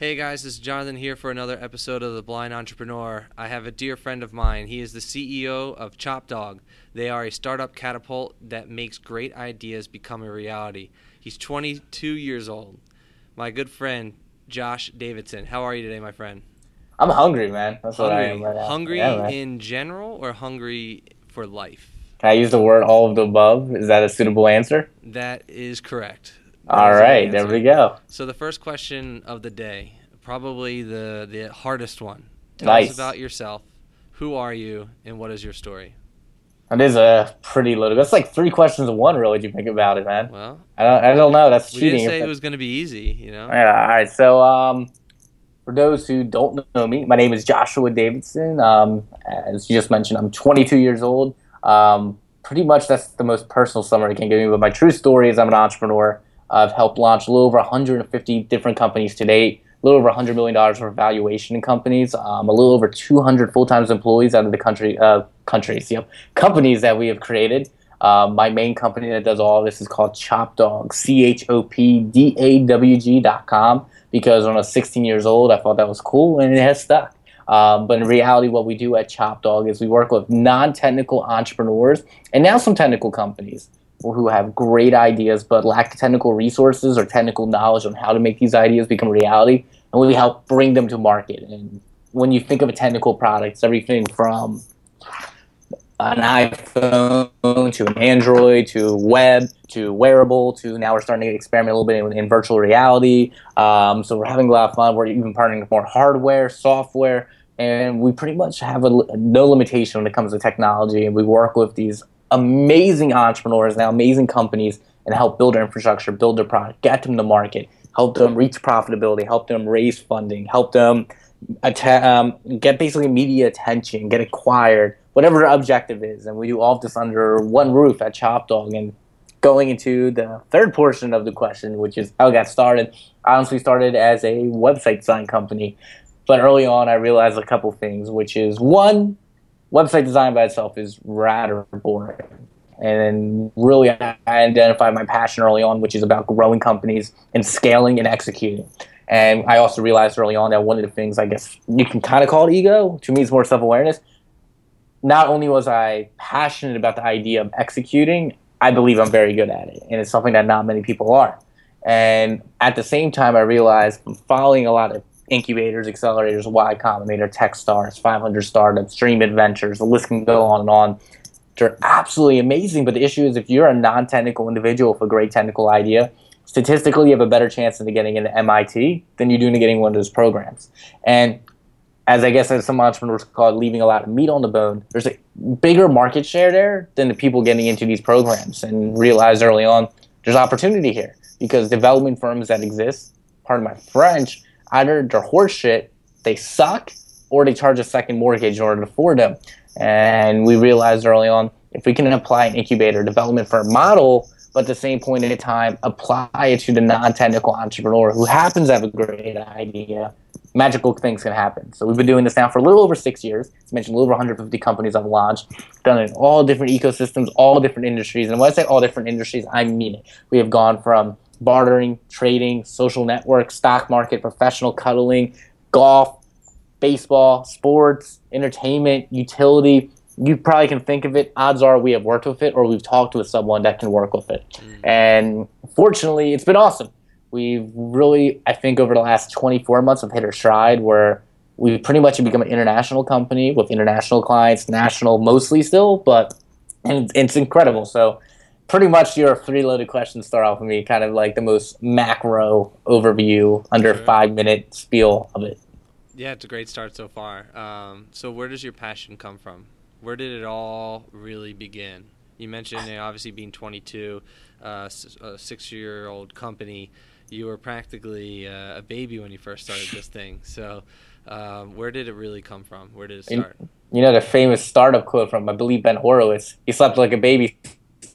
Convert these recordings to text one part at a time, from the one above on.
Hey guys, this is Jonathan here for another episode of The Blind Entrepreneur. I have a dear friend of mine. He is the CEO of Chop Dawg. They are a startup catapult that makes great ideas become a reality. He's 22 years old. My good friend, Josh Davidson. How are you today, my friend? I'm hungry, man. That's what I Hungry, am right now. hungry Yeah, in general or hungry for life? Can I use the word all of the above? Is that a suitable answer? That is correct. That All is the right, there we go. So the first question of the day, probably the the hardest one. Tell Nice. us about yourself. Who are you, and what is your story? That is a pretty loaded. That's like three questions in one, really. If you think about it, man. Well, I don't, I don't know. That's we cheating. didn't say it was going to be easy, you know. Yeah, all right. So, um, for those who don't know me, my name is Joshua Davidson. Um, as you just mentioned, I'm 22 years old. Um, pretty much that's the most personal summary I can give you. But my true story is I'm an entrepreneur. I've helped launch a little over 150 different companies to date. A little over 100 million dollars for valuation in companies. Um, a little over 200 full-time employees out of the country, uh, countries, yep, companies that we have created. Um, my main company that does all this is called Chop Dawg, C H O P D A W G dot com. Because when I was 16 years old, I thought that was cool and it has stuck. Um, but in reality, what we do at Chop Dawg is we work with non technical entrepreneurs and now some technical companies who have great ideas but lack technical resources or technical knowledge on how to make these ideas become reality. And we help bring them to market. And when you think of a technical product, it's everything from an iPhone to an Android to web to wearable to now we're starting to experiment a little bit in, in virtual reality. Um, so we're having a lot of fun. We're even partnering with more hardware, software, and we pretty much have a, no limitation when it comes to technology. And we work with these amazing entrepreneurs now, amazing companies, and help build their infrastructure, build their product, get them to market, help them reach profitability, help them raise funding, help them um, get basically media attention, get acquired, whatever their objective is. And we do all of this under one roof at Chop Dawg. And going into the third portion of the question, which is how I got started, I honestly started as a website design company. But early on, I realized a couple things, which is one, website design by itself is rather boring. And really, I identified my passion early on, which is about growing companies and scaling and executing. And I also realized early on that one of the things, I guess you can kind of call it ego, to me, it's more self awareness. Not only was I passionate about the idea of executing, I believe I'm very good at it. And it's something that not many people are. And at the same time, I realized from following a lot of incubators, accelerators, Y Combinator, Techstars, 500 Startups, DreamIt Ventures, the list can go on and on. They're absolutely amazing. But the issue is if you're a non technical individual with a great technical idea, statistically you have a better chance of getting into MIT than you do into getting one of those programs. And as I guess as some entrepreneurs call it, leaving a lot of meat on the bone, there's a bigger market share there than the people getting into these programs and realize early on there's opportunity here because development firms that exist, pardon my French, either they're horseshit, they suck, or they charge a second mortgage in order to afford them. And we realized early on if we can apply an incubator development firm model, but at the same point in time, apply it to the non technical entrepreneur who happens to have a great idea, magical things can happen. So we've been doing this now for a little over six years. As mentioned, a little over 150 companies I've launched, done it in all different ecosystems, all different industries. And when I say all different industries, I mean it. We have gone from bartering, trading, social network, stock market, professional cuddling, golf, baseball, sports, entertainment, utility. You probably can think of it. Odds are we have worked with it or we've talked with someone that can work with it. Mm. And fortunately, it's been awesome. We've really, I think, over the last 24 months, have hit our stride where we've pretty much have become an international company with international clients, national mostly still, but and it's incredible. So, pretty much your three loaded questions start off with me, kind of like the most macro overview under Sure. five minute spiel of it. Yeah, it's a great start so far. Um, so, where does your passion come from? Where did it all really begin? You mentioned you know, obviously being 22, uh, a six-year-old company. You were practically uh, a baby when you first started this thing. So, um, where did it really come from? Where did it start? You know the famous startup quote from I believe Ben Horowitz. He slept like a baby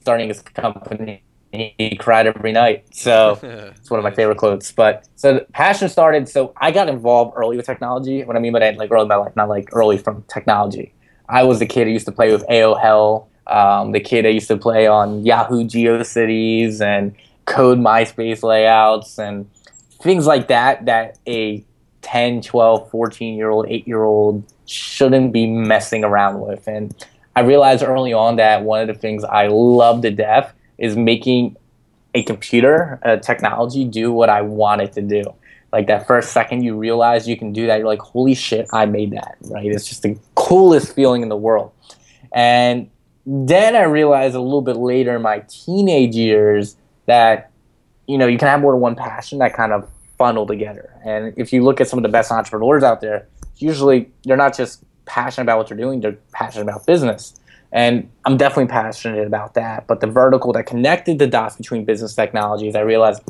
starting his company. He cried every night. So It's one of my favorite quotes. But so the passion started. So I got involved early with technology. What I mean by that, like early in my life, not like early from technology. I was the kid who used to play with AOL. Um, the kid I used to play on Yahoo GeoCities and code MySpace layouts and things like that. That a 10, 12, 14 year old, 8 year old shouldn't be messing around with. And I realized early on that one of the things I love to death is making a computer, a technology, do what I want it to do. Like that first second you realize you can do that, you're like, holy shit, I made that, right? It's just the coolest feeling in the world. And then I realized a little bit later in my teenage years that, you know, you can have more than one passion that kind of funnel together. And if you look at some of the best entrepreneurs out there, usually they're not just passionate about what they're doing, they're passionate about business. And I'm definitely passionate about that. But the vertical that connected the dots between business technologies, I realized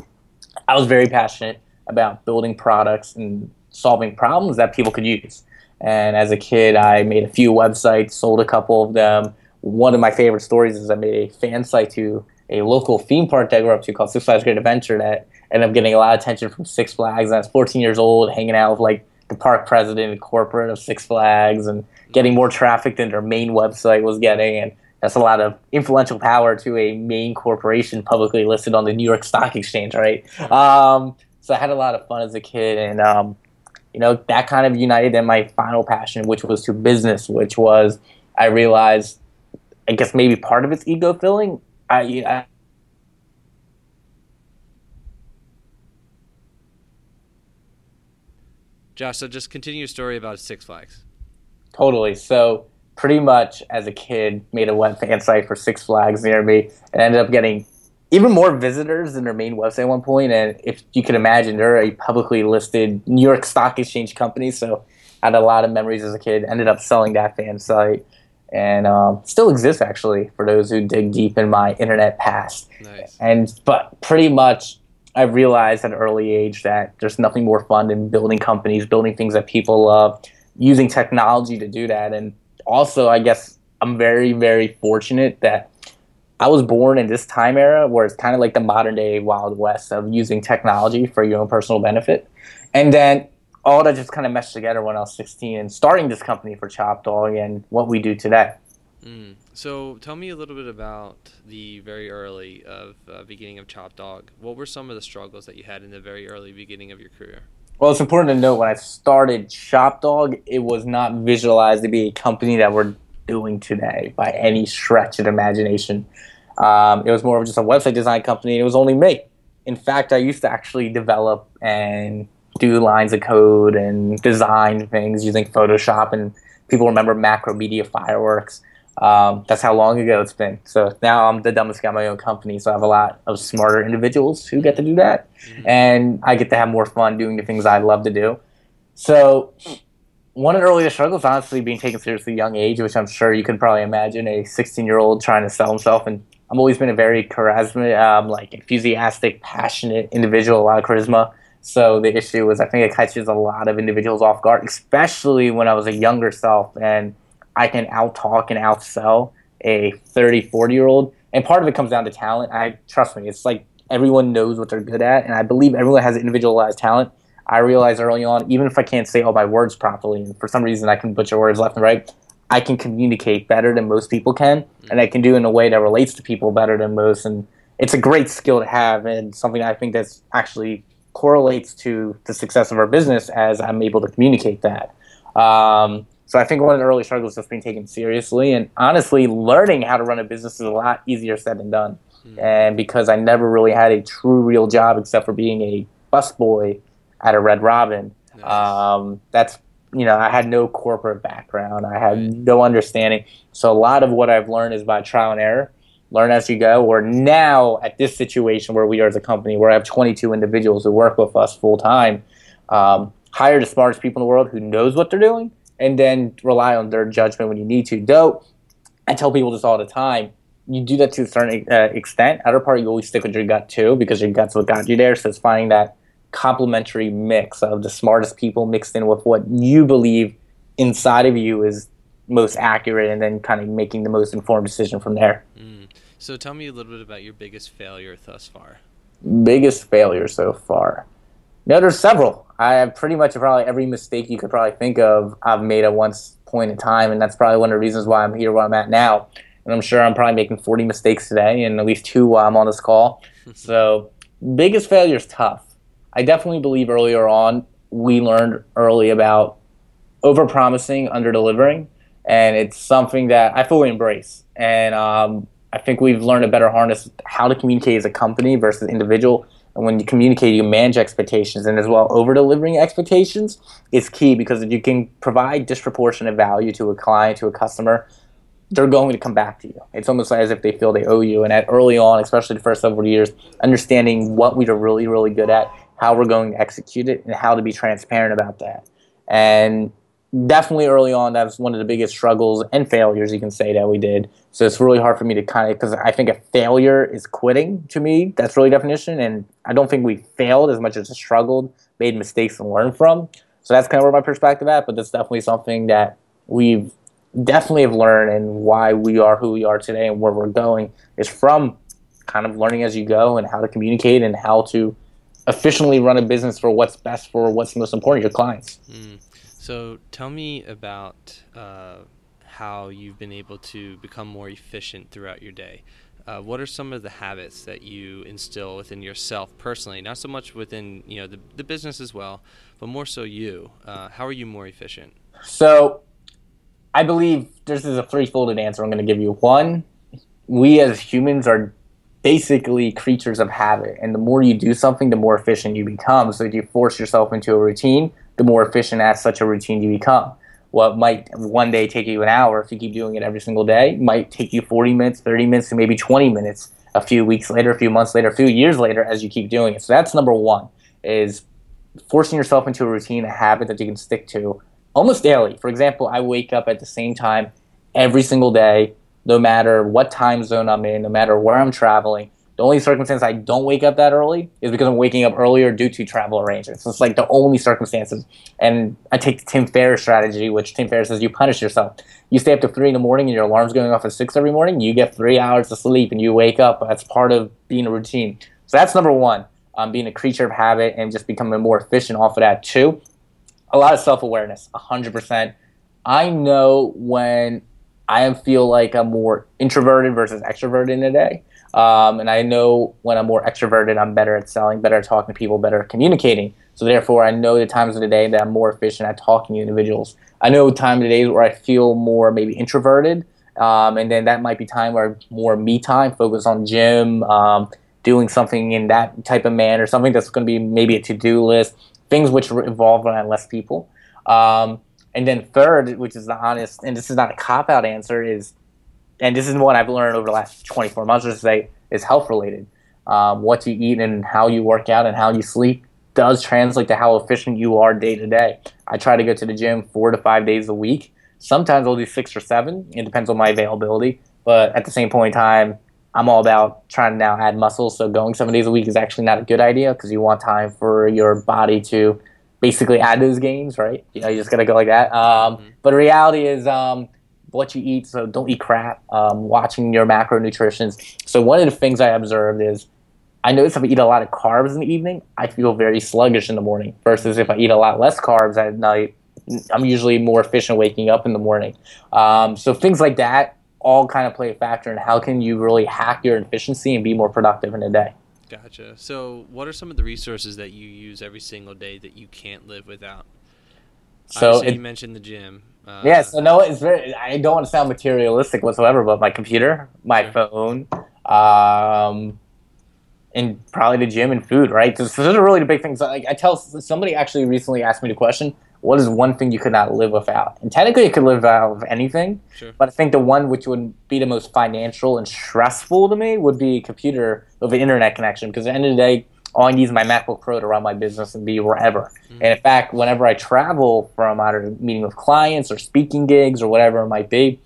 I was very passionate about building products and solving problems that people could use. And as a kid, I made a few websites, sold a couple of them. One of my favorite stories is I made a fan site to a local theme park that I grew up to called Six Flags Great Adventure that ended up getting a lot of attention from Six Flags. And I was 14 years old, hanging out with like the park president and corporate of Six Flags and getting more traffic than their main website was getting. And that's a lot of influential power to a main corporation publicly listed on the New York Stock Exchange, right? Um, so I had a lot of fun as a kid, and um, you know that kind of united in my final passion, which was to business, which was I realized, I guess maybe part of it's ego filling. I, I Josh, so just continue your story about Six Flags. Totally. So pretty much as a kid, made a web fan site for Six Flags near me, and ended up getting even more visitors than their main website at one point. And if you can imagine, they're a publicly listed New York Stock Exchange company, so I had a lot of memories as a kid. Ended up selling that fan site, and um, still exists actually for those who dig deep in my internet past. Nice. And but pretty much I realized at an early age that there's nothing more fun than building companies, building things that people love, using technology to do that. And also, I guess I'm very, very fortunate that I was born in this time era where it's kind of like the modern day Wild West of using technology for your own personal benefit. And then all that just kind of meshed together when I was 16 and starting this company for Chop Dawg and what we do today. Mm. So tell me a little bit about the very early of uh, beginning of Chop Dawg. What were some of the struggles that you had in the very early beginning of your career? Well, it's important to note when I started Chop Dawg, it was not visualized to be a company that we're doing today by any stretch of imagination. Um, it was more of just a website design company. It was only me. In fact, I used to actually develop and do lines of code and design things using Photoshop, and people remember Macromedia Fireworks. Um, that's how long ago it's been. So now I'm the dumbest guy in my own company. So I have a lot of smarter individuals who get to do that. Mm-hmm. And I get to have more fun doing the things I love to do. So one of the earliest struggles, honestly, being taken seriously at a young age, which I'm sure you can probably imagine a 16 year old trying to sell himself. And I've always been a very charismatic, um, like enthusiastic, passionate individual, a lot of charisma. So the issue was, I think it catches a lot of individuals off guard, especially when I was a younger self. And I can out talk and outsell a 30, 40 year old. And part of it comes down to talent. I trust me, it's like everyone knows what they're good at, and I believe everyone has individualized talent. I realized early on, even if I can't say all my words properly, and for some reason I can butcher words left and right, I can communicate better than most people can, and I can do it in a way that relates to people better than most. And it's a great skill to have, and something I think that's actually correlates to the success of our business as I'm able to communicate that. Um, so I think one of the early struggles is just being taken seriously, and honestly, learning how to run a business is a lot easier said than done. Mm-hmm. And because I never really had a true, real job except for being a busboy at a Red Robin, nice. um, that's you know I had no corporate background, I had right. no understanding. So a lot of what I've learned is by trial and error. Learn as you go. We're now at this situation where we are as a company where I have 22 individuals who work with us full time. Um, hire the smartest people in the world who knows what they're doing and then rely on their judgment when you need to. Though, I tell people this all the time. You do that to a certain uh, extent. Other part, you always stick with your gut too, because your gut's what got you there. So it's finding that complementary mix of the smartest people mixed in with what you believe inside of you is most accurate, and then kind of making the most informed decision from there. Mm. So tell me a little bit about your biggest failure thus far. Biggest failure so far. No, there's several. I have pretty much probably every mistake you could probably think of. I've made at once point in time, and that's probably one of the reasons why I'm here where I'm at now. And I'm sure I'm probably making 40 mistakes today, and at least two while I'm on this call. so, biggest failure is tough. I definitely believe earlier on we learned early about over promising, under delivering, and it's something that I fully embrace. And um, I think we've learned a better harness how to communicate as a company versus individual. And when you communicate, you manage expectations, and as well over delivering expectations is key because if you can provide disproportionate value to a client, to a customer, they're going to come back to you. It's almost as if they feel they owe you. And at early on, especially the first several years, understanding what we are really, really good at, how we're going to execute it, and how to be transparent about that. And definitely early on, that was one of the biggest struggles and failures you can say that we did. So it's really hard for me to kind of because I think a failure is quitting to me. That's really definition, and I don't think we failed as much as struggled, made mistakes, and learned from. So that's kind of where my perspective at. But that's definitely something that we've definitely have learned and why we are who we are today and where we're going is from kind of learning as you go and how to communicate and how to efficiently run a business for what's best for what's most important your clients. Mm. So tell me about uh, how you've been able to become more efficient throughout your day. Uh, what are some of the habits that you instill within yourself personally? Not so much within you know the, the business as well, but more so you. Uh, how are you more efficient? So I believe this is a three-folded answer I'm going to give you. One, we as humans are basically creatures of habit, and the more you do something, the more efficient you become. So if you force yourself into a routine, the more efficient at such a routine you become. What might one day take you an hour if you keep doing it every single day might take you 40 minutes, 30 minutes, to maybe 20 minutes a few weeks later, a few months later, a few years later as you keep doing it. So that's number one is forcing yourself into a routine, a habit that you can stick to almost daily. For example, I wake up at the same time every single day, no matter what time zone I'm in, no matter where I'm traveling. The only circumstance I don't wake up that early is because I'm waking up earlier due to travel arrangements. So it's like the only circumstances. And I take the Tim Ferriss strategy, which Tim Ferriss says you punish yourself. You stay up to three in the morning and your alarm's going off at six every morning. You get three hours of sleep and you wake up. That's part of being a routine. So that's number one. Um, being a creature of habit and just becoming more efficient off of that. Two, a lot of self awareness, hundred percent. I know when I feel like I'm more introverted versus extroverted in a day. Um, and I know when I'm more extroverted, I'm better at selling, better at talking to people, better at communicating. So therefore, I know the times of the day that I'm more efficient at talking to individuals. I know time of the days where I feel more maybe introverted, um, and then that might be time where more me time, focus on gym, um, doing something in that type of manner, something that's going to be maybe a to-do list, things which involve around less people. Um, and then third, which is the honest, and this is not a cop-out answer, is and this is what I've learned over the last 24 months, is say is health related. Um, what you eat and how you work out and how you sleep does translate to how efficient you are day to day. I try to go to the gym four to five days a week. Sometimes I'll do six or seven. It depends on my availability. But at the same point in time, I'm all about trying to now add muscle. So going seven days a week is actually not a good idea because you want time for your body to basically add those gains, right? You know, you just got to go like that. Um, mm-hmm. But the reality is, um, what you eat. So don't eat crap. Um, watching your macronutrition. So one of the things I observed is I notice if I eat a lot of carbs in the evening, I feel very sluggish in the morning. Versus if I eat a lot less carbs at night, I'm usually more efficient waking up in the morning. Um, so things like that all kind of play a factor in how can you really hack your efficiency and be more productive in a day. Gotcha. So, what are some of the resources that you use every single day that you can't live without? So it, you mentioned the gym. Uh, yeah, so no, it's very. I don't want to sound materialistic whatsoever, but my computer, my phone, um, and probably the gym and food, right? So those are really the big things. Like I tell somebody actually recently asked me the question, "What is one thing you could not live without?" And technically, you could live without anything, sure. but I think the one which would be the most financial and stressful to me would be a computer with an internet connection. Because at the end of the day, all I need is my MacBook Pro to run my business and be wherever. Mm-hmm. And in fact, whenever I travel from either meeting with clients or speaking gigs or whatever it might be,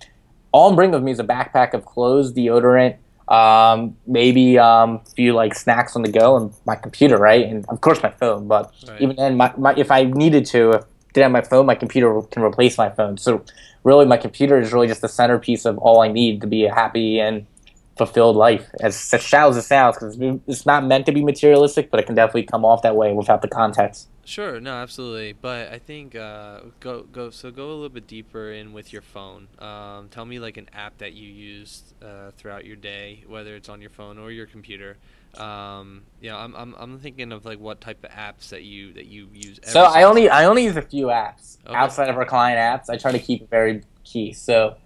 all I'm bringing with me is a backpack of clothes, deodorant, um, maybe um, a few like snacks on the go, and my computer, right? And of course my phone. But right. even then, my, my, if I needed to, if I didn't have my phone, my computer can replace my phone. So really, my computer is really just the centerpiece of all I need to be a happy and fulfilled life. As, as shallow as it sounds, because it's not meant to be materialistic, but it can definitely come off that way without the context. Sure, no, absolutely. But I think uh, go go so go a little bit deeper in with your phone. Um, tell me like an app that you use uh, throughout your day, whether it's on your phone or your computer, Um, yeah, I'm, I'm I'm thinking of like what type of apps that you that you use. every So I only day. I only use a few apps Okay. outside of our client apps. I try to keep very key. So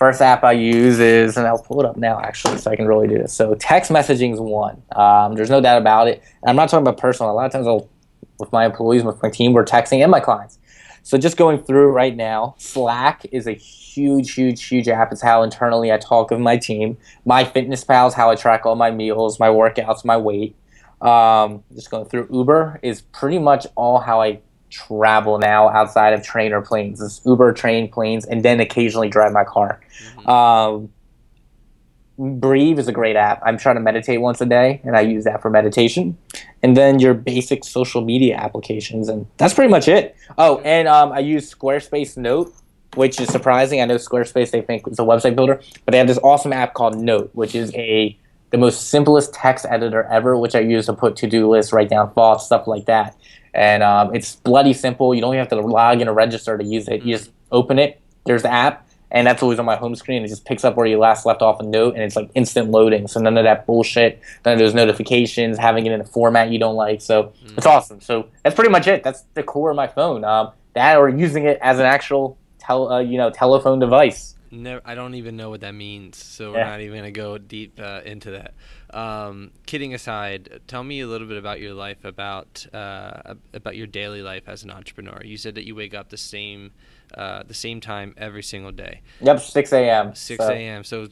first app I use is, and I'll pull it up now actually, so I can really do this. So text messaging is one. Um, there's no doubt about it. I'm not talking about personal. A lot of times I'll with my employees, with my team, we're texting and my clients. So just going through right now, Slack is a huge, huge, huge app. It's how internally I talk with my team. My Fitness Pal is how I track all my meals, my workouts, my weight. Um, just going through Uber is pretty much all how I travel now outside of train or planes. It's Uber, train, planes, and then occasionally drive my car. Mhm. Um, Breathe is a great app. I'm trying to meditate once a day, and I use that for meditation. And then your basic social media applications, and that's pretty much it. Oh, and um, I use Squarespace Note, which is surprising. I know Squarespace they think is a website builder, but they have this awesome app called Note, which is a the most simplest text editor ever, which I use to put to do lists, write down thoughts, stuff like that. And um, it's bloody simple. You don't even have to log in or register to use it. You just open it. There's the app, and that's always on my home screen. It just picks up where you last left off a note, and it's like instant loading. So none of that bullshit, none of those notifications, having it in a format you don't like. So it's awesome. So that's pretty much it. That's the core of my phone. Um, that or using it as an actual tel- uh, you know telephone device. Never, I don't even know what that means, so we're not even gonna go deep uh, into that. Um, kidding aside, tell me a little bit about your life, about uh, about your daily life as an entrepreneur. You said that you wake up the same uh, the same time every single day, Yep, 6 a.m. 6 So- a.m. So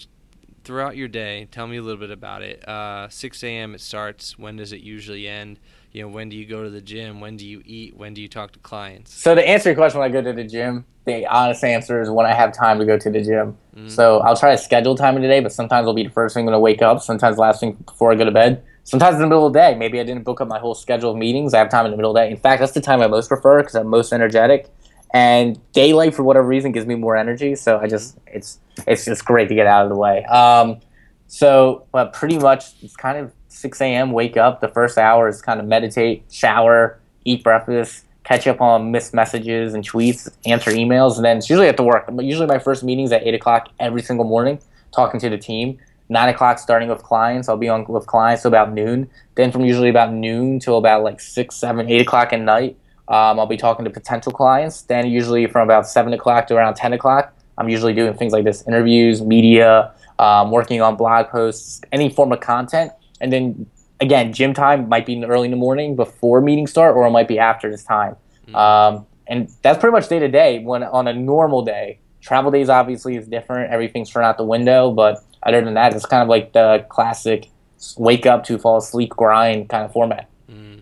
throughout your day, tell me a little bit about it. Uh, 6 a.m. it starts. When does it usually end? You know, when do you go to the gym? When do you eat? When do you talk to clients? So to answer your question, when I go to the gym, the honest answer is when I have time to go to the gym. Mhm. So I'll try to schedule time in the day, but sometimes it'll be the first thing when I wake up. Sometimes last thing before I go to bed. Sometimes in the middle of the day. Maybe I didn't book up my whole schedule of meetings. I have time in the middle of the day. In fact, that's the time I most prefer because I'm most energetic. And daylight, for whatever reason, gives me more energy. So I just it's it's just great to get out of the way. Um, so, but pretty much it's kind of 6 a.m. Wake up. The first hour is kind of meditate, shower, eat breakfast, catch up on missed messages and tweets, answer emails, and then it's usually at the work. Usually my first meeting's at 8 o'clock every single morning, talking to the team. 9 o'clock starting with clients. I'll be on with clients till about noon. Then from usually about noon till about like 6, 7, 8 o'clock at night, um, I'll be talking to potential clients. Then usually from about 7 o'clock to around 10 o'clock, I'm usually doing things like this interviews, media, um, working on blog posts, any form of content. And then again, gym time might be in the early in the morning before meetings start, or it might be after this time. Mhm. Um, and that's pretty much day to day. When on a normal day, travel days obviously is different. Everything's thrown out the window, but other than that, it's kind of like the classic wake up to fall asleep grind kind of format. Mm.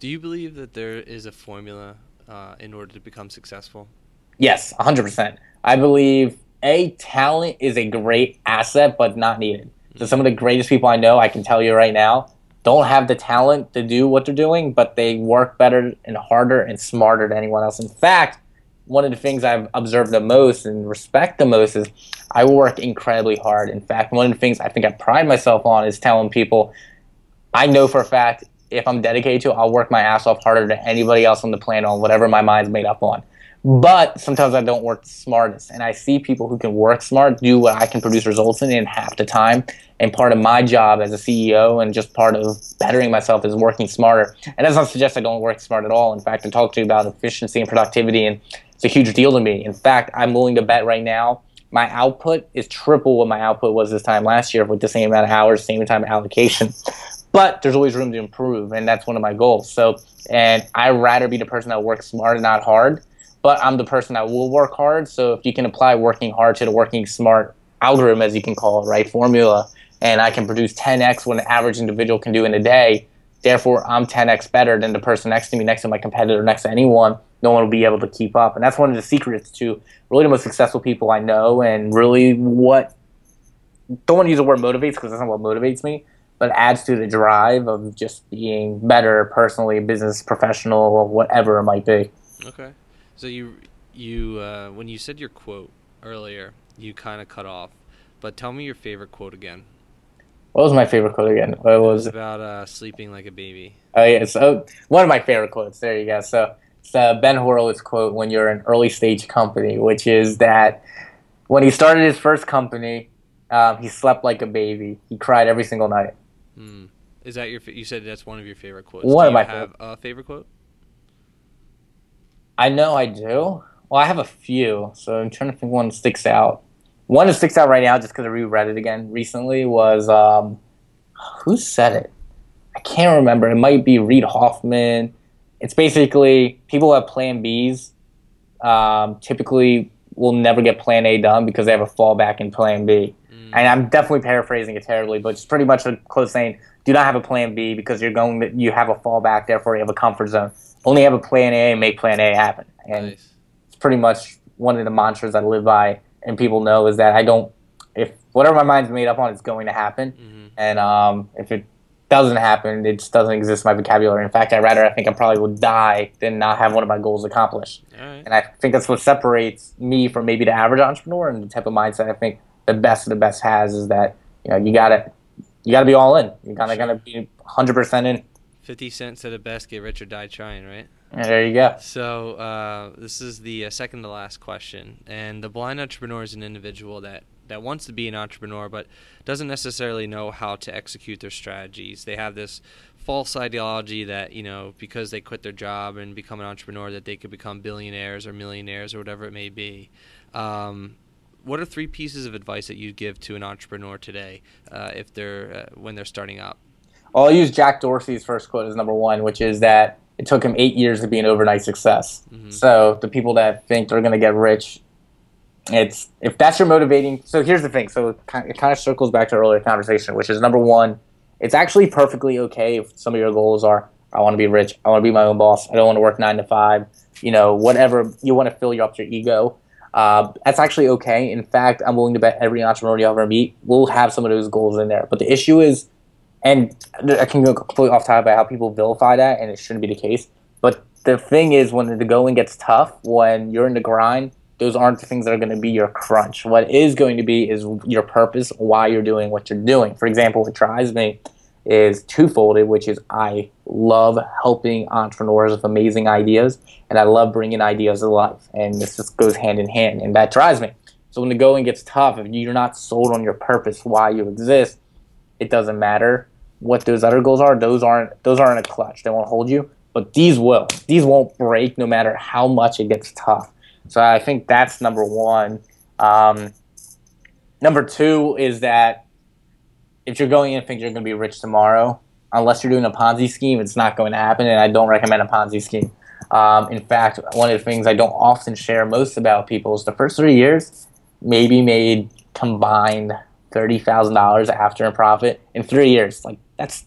Do you believe that there is a formula uh, in order to become successful? Yes, 100%. I believe a talent is a great asset, but not needed. So some of the greatest people I know, I can tell you right now, don't have the talent to do what they're doing, but they work better and harder and smarter than anyone else. In fact, one of the things I've observed the most and respect the most is I work incredibly hard. In fact, one of the things I think I pride myself on is telling people I know for a fact if I'm dedicated to it, I'll work my ass off harder than anybody else on the planet on whatever my mind's made up on. But sometimes I don't work the smartest. And I see people who can work smart do what I can produce results in in half the time. And part of my job as a CEO and just part of bettering myself is working smarter. And that's not suggest I don't work smart at all. In fact, I talk to you about efficiency and productivity, and it's a huge deal to me. In fact, I'm willing to bet right now my output is triple what my output was this time last year with the same amount of hours, same time allocation. But there's always room to improve, and that's one of my goals. So, and I'd rather be the person that works smart and not hard but I'm the person that will work hard. So if you can apply working hard to the working smart algorithm, as you can call it, right, formula, and I can produce 10x what an average individual can do in a day, therefore I'm 10x better than the person next to me, next to my competitor, next to anyone. No one will be able to keep up. And that's one of the secrets to really the most successful people I know and really what, don't want to use the word motivates because that's not what motivates me, but adds to the drive of just being better personally, business, professional, whatever it might be. Okay. So you you uh, when you said your quote earlier, you kind of cut off. But tell me your favorite quote again. What was my favorite quote again? What It was was about uh, sleeping like a baby. Oh yeah, so one of my favorite quotes. There you go. So it's uh, Ben Horowitz quote when you're an early stage company, which is that when he started his first company, um, he slept like a baby. He cried every single night. Hmm. Is that your? You said that's one of your favorite quotes. One Do of my have a favorite quote? I know I do. Well, I have a few, so I'm trying to think one that sticks out. One that sticks out right now, just because I reread it again recently, was um, who said it? I can't remember. It might be Reid Hoffman. It's basically people who have Plan Bs um, typically will never get Plan A done because they have a fallback in Plan B. Mm. And I'm definitely paraphrasing it terribly, but it's pretty much a close saying, "Do not have a Plan B because you're going to you have a fallback, therefore you have a comfort zone. Only have a Plan A and make Plan A happen." And nice. it's pretty much one of the mantras I live by, and people know is that I don't. If whatever my mind's made up on, it's going to happen, hmm and um, if it doesn't happen, it just doesn't exist in my vocabulary. In fact, I rather I think I probably would die than not have one of my goals accomplished. Right. And I think that's what separates me from maybe the average entrepreneur and the type of mindset I think the best of the best has is that you know you gotta you gotta be all in. You gotta Sure. gotta be hundred percent in. Fifty Cent said it best: "Get rich or die trying." Right. And there you go. So uh, this is the uh, second to last question, and the blind entrepreneur is an individual that that wants to be an entrepreneur but doesn't necessarily know how to execute their strategies. They have this false ideology that you know because they quit their job and become an entrepreneur that they could become billionaires or millionaires or whatever it may be. Um, what are three pieces of advice that you'd give to an entrepreneur today uh, if they're uh, when they're starting out? Well, I'll use Jack Dorsey's first quote as number one, which is that it took him eight years to be an overnight success. Mhm. So the people that think they're going to get rich, it's if that's your motivating. So here's the thing. So it kind it kind of circles back to our earlier conversation, which is number one. It's actually perfectly okay if some of your goals are I want to be rich, I want to be my own boss, I don't want to work nine to five, you know, whatever you want to fill you up your ego. Uh, that's actually okay. In fact, I'm willing to bet every entrepreneur you ever meet will have some of those goals in there. But the issue is, and I can go completely off topic about how people vilify that, and it shouldn't be the case. But the thing is, when the going gets tough, when you're in the grind, those aren't the things that are going to be your crunch. What is going to be is your purpose, why you're doing what you're doing. For example, what drives me is twofolded, which is I love helping entrepreneurs with amazing ideas, and I love bringing ideas to life. And this just goes hand in hand, and that drives me. So when the going gets tough, if you're not sold on your purpose, why you exist, it doesn't matter what those other goals are. Those aren't those aren't a clutch. They won't hold you, but these will. These won't break no matter how much it gets tough. So I think that's number one. Um, number two is that if you're going in and think you're going to be rich tomorrow, unless you're doing a Ponzi scheme, it's not going to happen. And I don't recommend a Ponzi scheme. Um, in fact, one of the things I don't often share most about people is the first three years maybe made combined thirty thousand dollars after a profit in three years. Like that's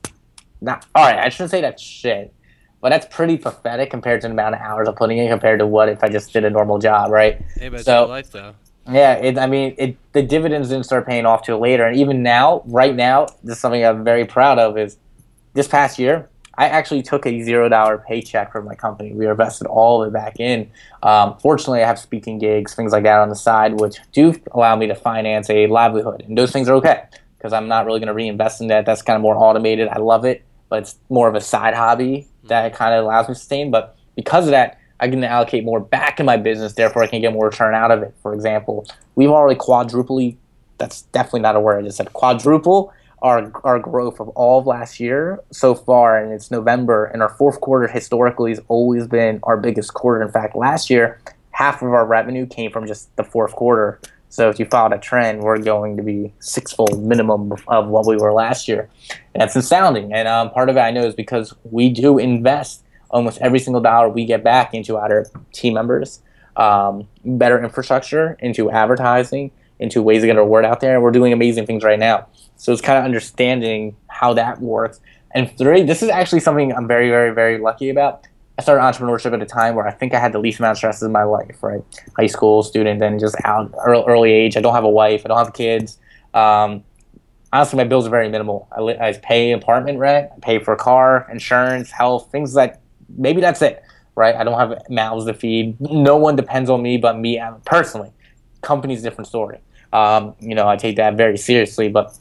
not all right. I shouldn't say that shit, but that's pretty pathetic compared to the amount of hours I'm putting in compared to what if I just did a normal job, right? Hey, but it's your life though. Yeah, it, I mean, it, the dividends didn't start paying off till later, and even now, right now, this is something I'm very proud of. Is this past year, I actually took a zero dollar paycheck from my company. We invested all of it back in. Um, fortunately, I have speaking gigs, things like that on the side, which do allow me to finance a livelihood, and those things are okay because I'm not really going to reinvest in that. That's kind of more automated. I love it, but it's more of a side hobby that kind of allows me to sustain. But because of that, I can allocate more back in my business. Therefore, I can get more return out of it. For example, we've already quadruply. That's definitely not a word. I just said quadruple our our growth of all of last year so far, and it's November, and our fourth quarter historically has always been our biggest quarter. In fact, last year, half of our revenue came from just the fourth quarter. So if you followed a trend, we're going to be sixfold minimum of what we were last year. And that's astounding. And um, part of it I know is because we do invest almost every single dollar we get back into our team members, um, better infrastructure, into advertising, into ways to get our word out there. And we're doing amazing things right now. So it's kind of understanding how that works. And three, this is actually something I'm very, very, very lucky about. I started entrepreneurship at a time where I think I had the least amount of stress in my life, right? High school student, and just out early, age. I don't have a wife. I don't have kids. Um, honestly, my bills are very minimal. I, li- I pay apartment rent, I pay for car, insurance, health, things like that maybe that's it, right? I don't have mouths to feed. No one depends on me but me uh, personally. Company's a different story. Um, you know, I take that very seriously, but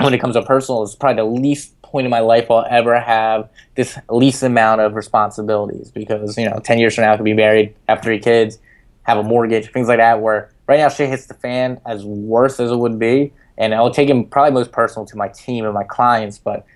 when it comes to personal, it's probably the least point in my life I'll ever have this least amount of responsibilities because, you know, 10 years from now, I could be married, have three kids, have a mortgage, things like that, where right now shit hits the fan as worse as it would be. And I'll take it probably most personal to my team and my clients, but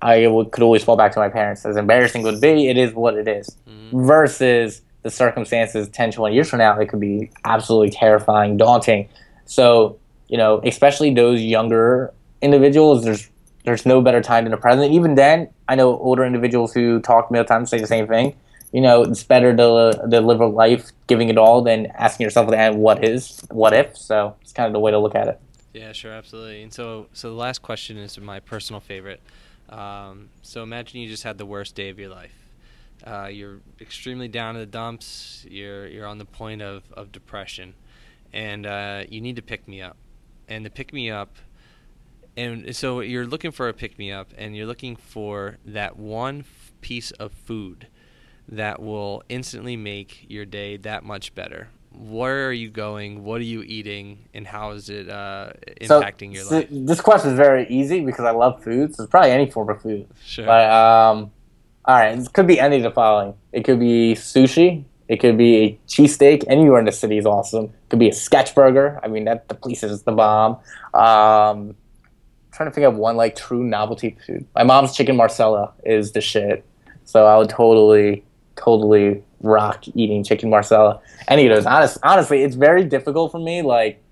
I would, could always fall back to my parents. As embarrassing would be, it is what it is. Mhm. Versus the circumstances 10, 20 years from now, it could be absolutely terrifying, daunting. So, you know, especially those younger individuals, there's there's no better time than the present. Even then, I know older individuals who talk to me all the time say the same thing. You know, it's better to, to live a life giving it all than asking yourself at the end, what is, what if? So it's kind of the way to look at it. Yeah, sure, absolutely. And so, so the last question is my personal favorite. Um, so imagine you just had the worst day of your life. Uh, you're extremely down in the dumps. You're you're on the point of, of depression, and uh, you need to pick me up. And the pick me up, and so you're looking for a pick me up, and you're looking for that one f- piece of food that will instantly make your day that much better. Where are you going? What are you eating? And how is it uh, So- impacting your so life? This question is very easy because I love food. So it's probably any form of food. Sure. But um, all right, it could be any of the following. It could be sushi. It could be a cheesesteak. Anywhere in the city is awesome. It could be a sketch burger. I mean, that the place is the bomb. Um, trying to think of one like true novelty food. My mom's chicken marsala is the shit. So I would totally, totally rock eating chicken marsala. Any of those. Honest, honestly, it's very difficult for me. Like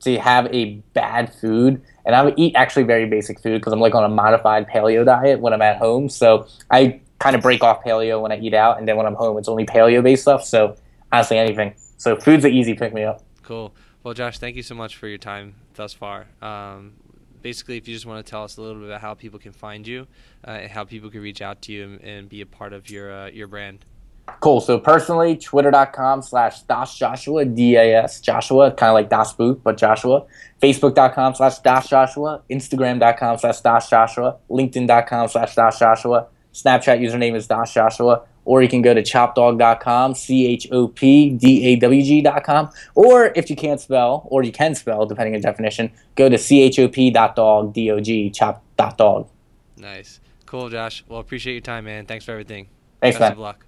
to have a bad food and I eat actually very basic food because I'm like on a modified paleo diet when I'm at home. So I kind of break off paleo when I eat out, and then when I'm home, it's only paleo based stuff. So honestly, anything. So food's an easy pick me up. Cool. Well, Josh, thank you so much for your time thus far. Um, basically, if you just want to tell us a little bit about how people can find you, uh, and how people can reach out to you and, and be a part of your uh, your brand. Cool. So personally, twitter.com slash Das Joshua, D A S Joshua, kind of like Das Boot, but Joshua. Facebook.com slash Das Joshua, Instagram.com slash Das Joshua, LinkedIn.com slash Das Joshua, Snapchat username is Das Joshua, or you can go to chopdawg.com, C H O P D A W G.com, or if you can't spell, or you can spell, depending on definition, go to C H O P dot dog, D O G, chop.dog. Nice. Cool, Josh. Well, appreciate your time, man. Thanks for everything. Thanks, Best man. of luck.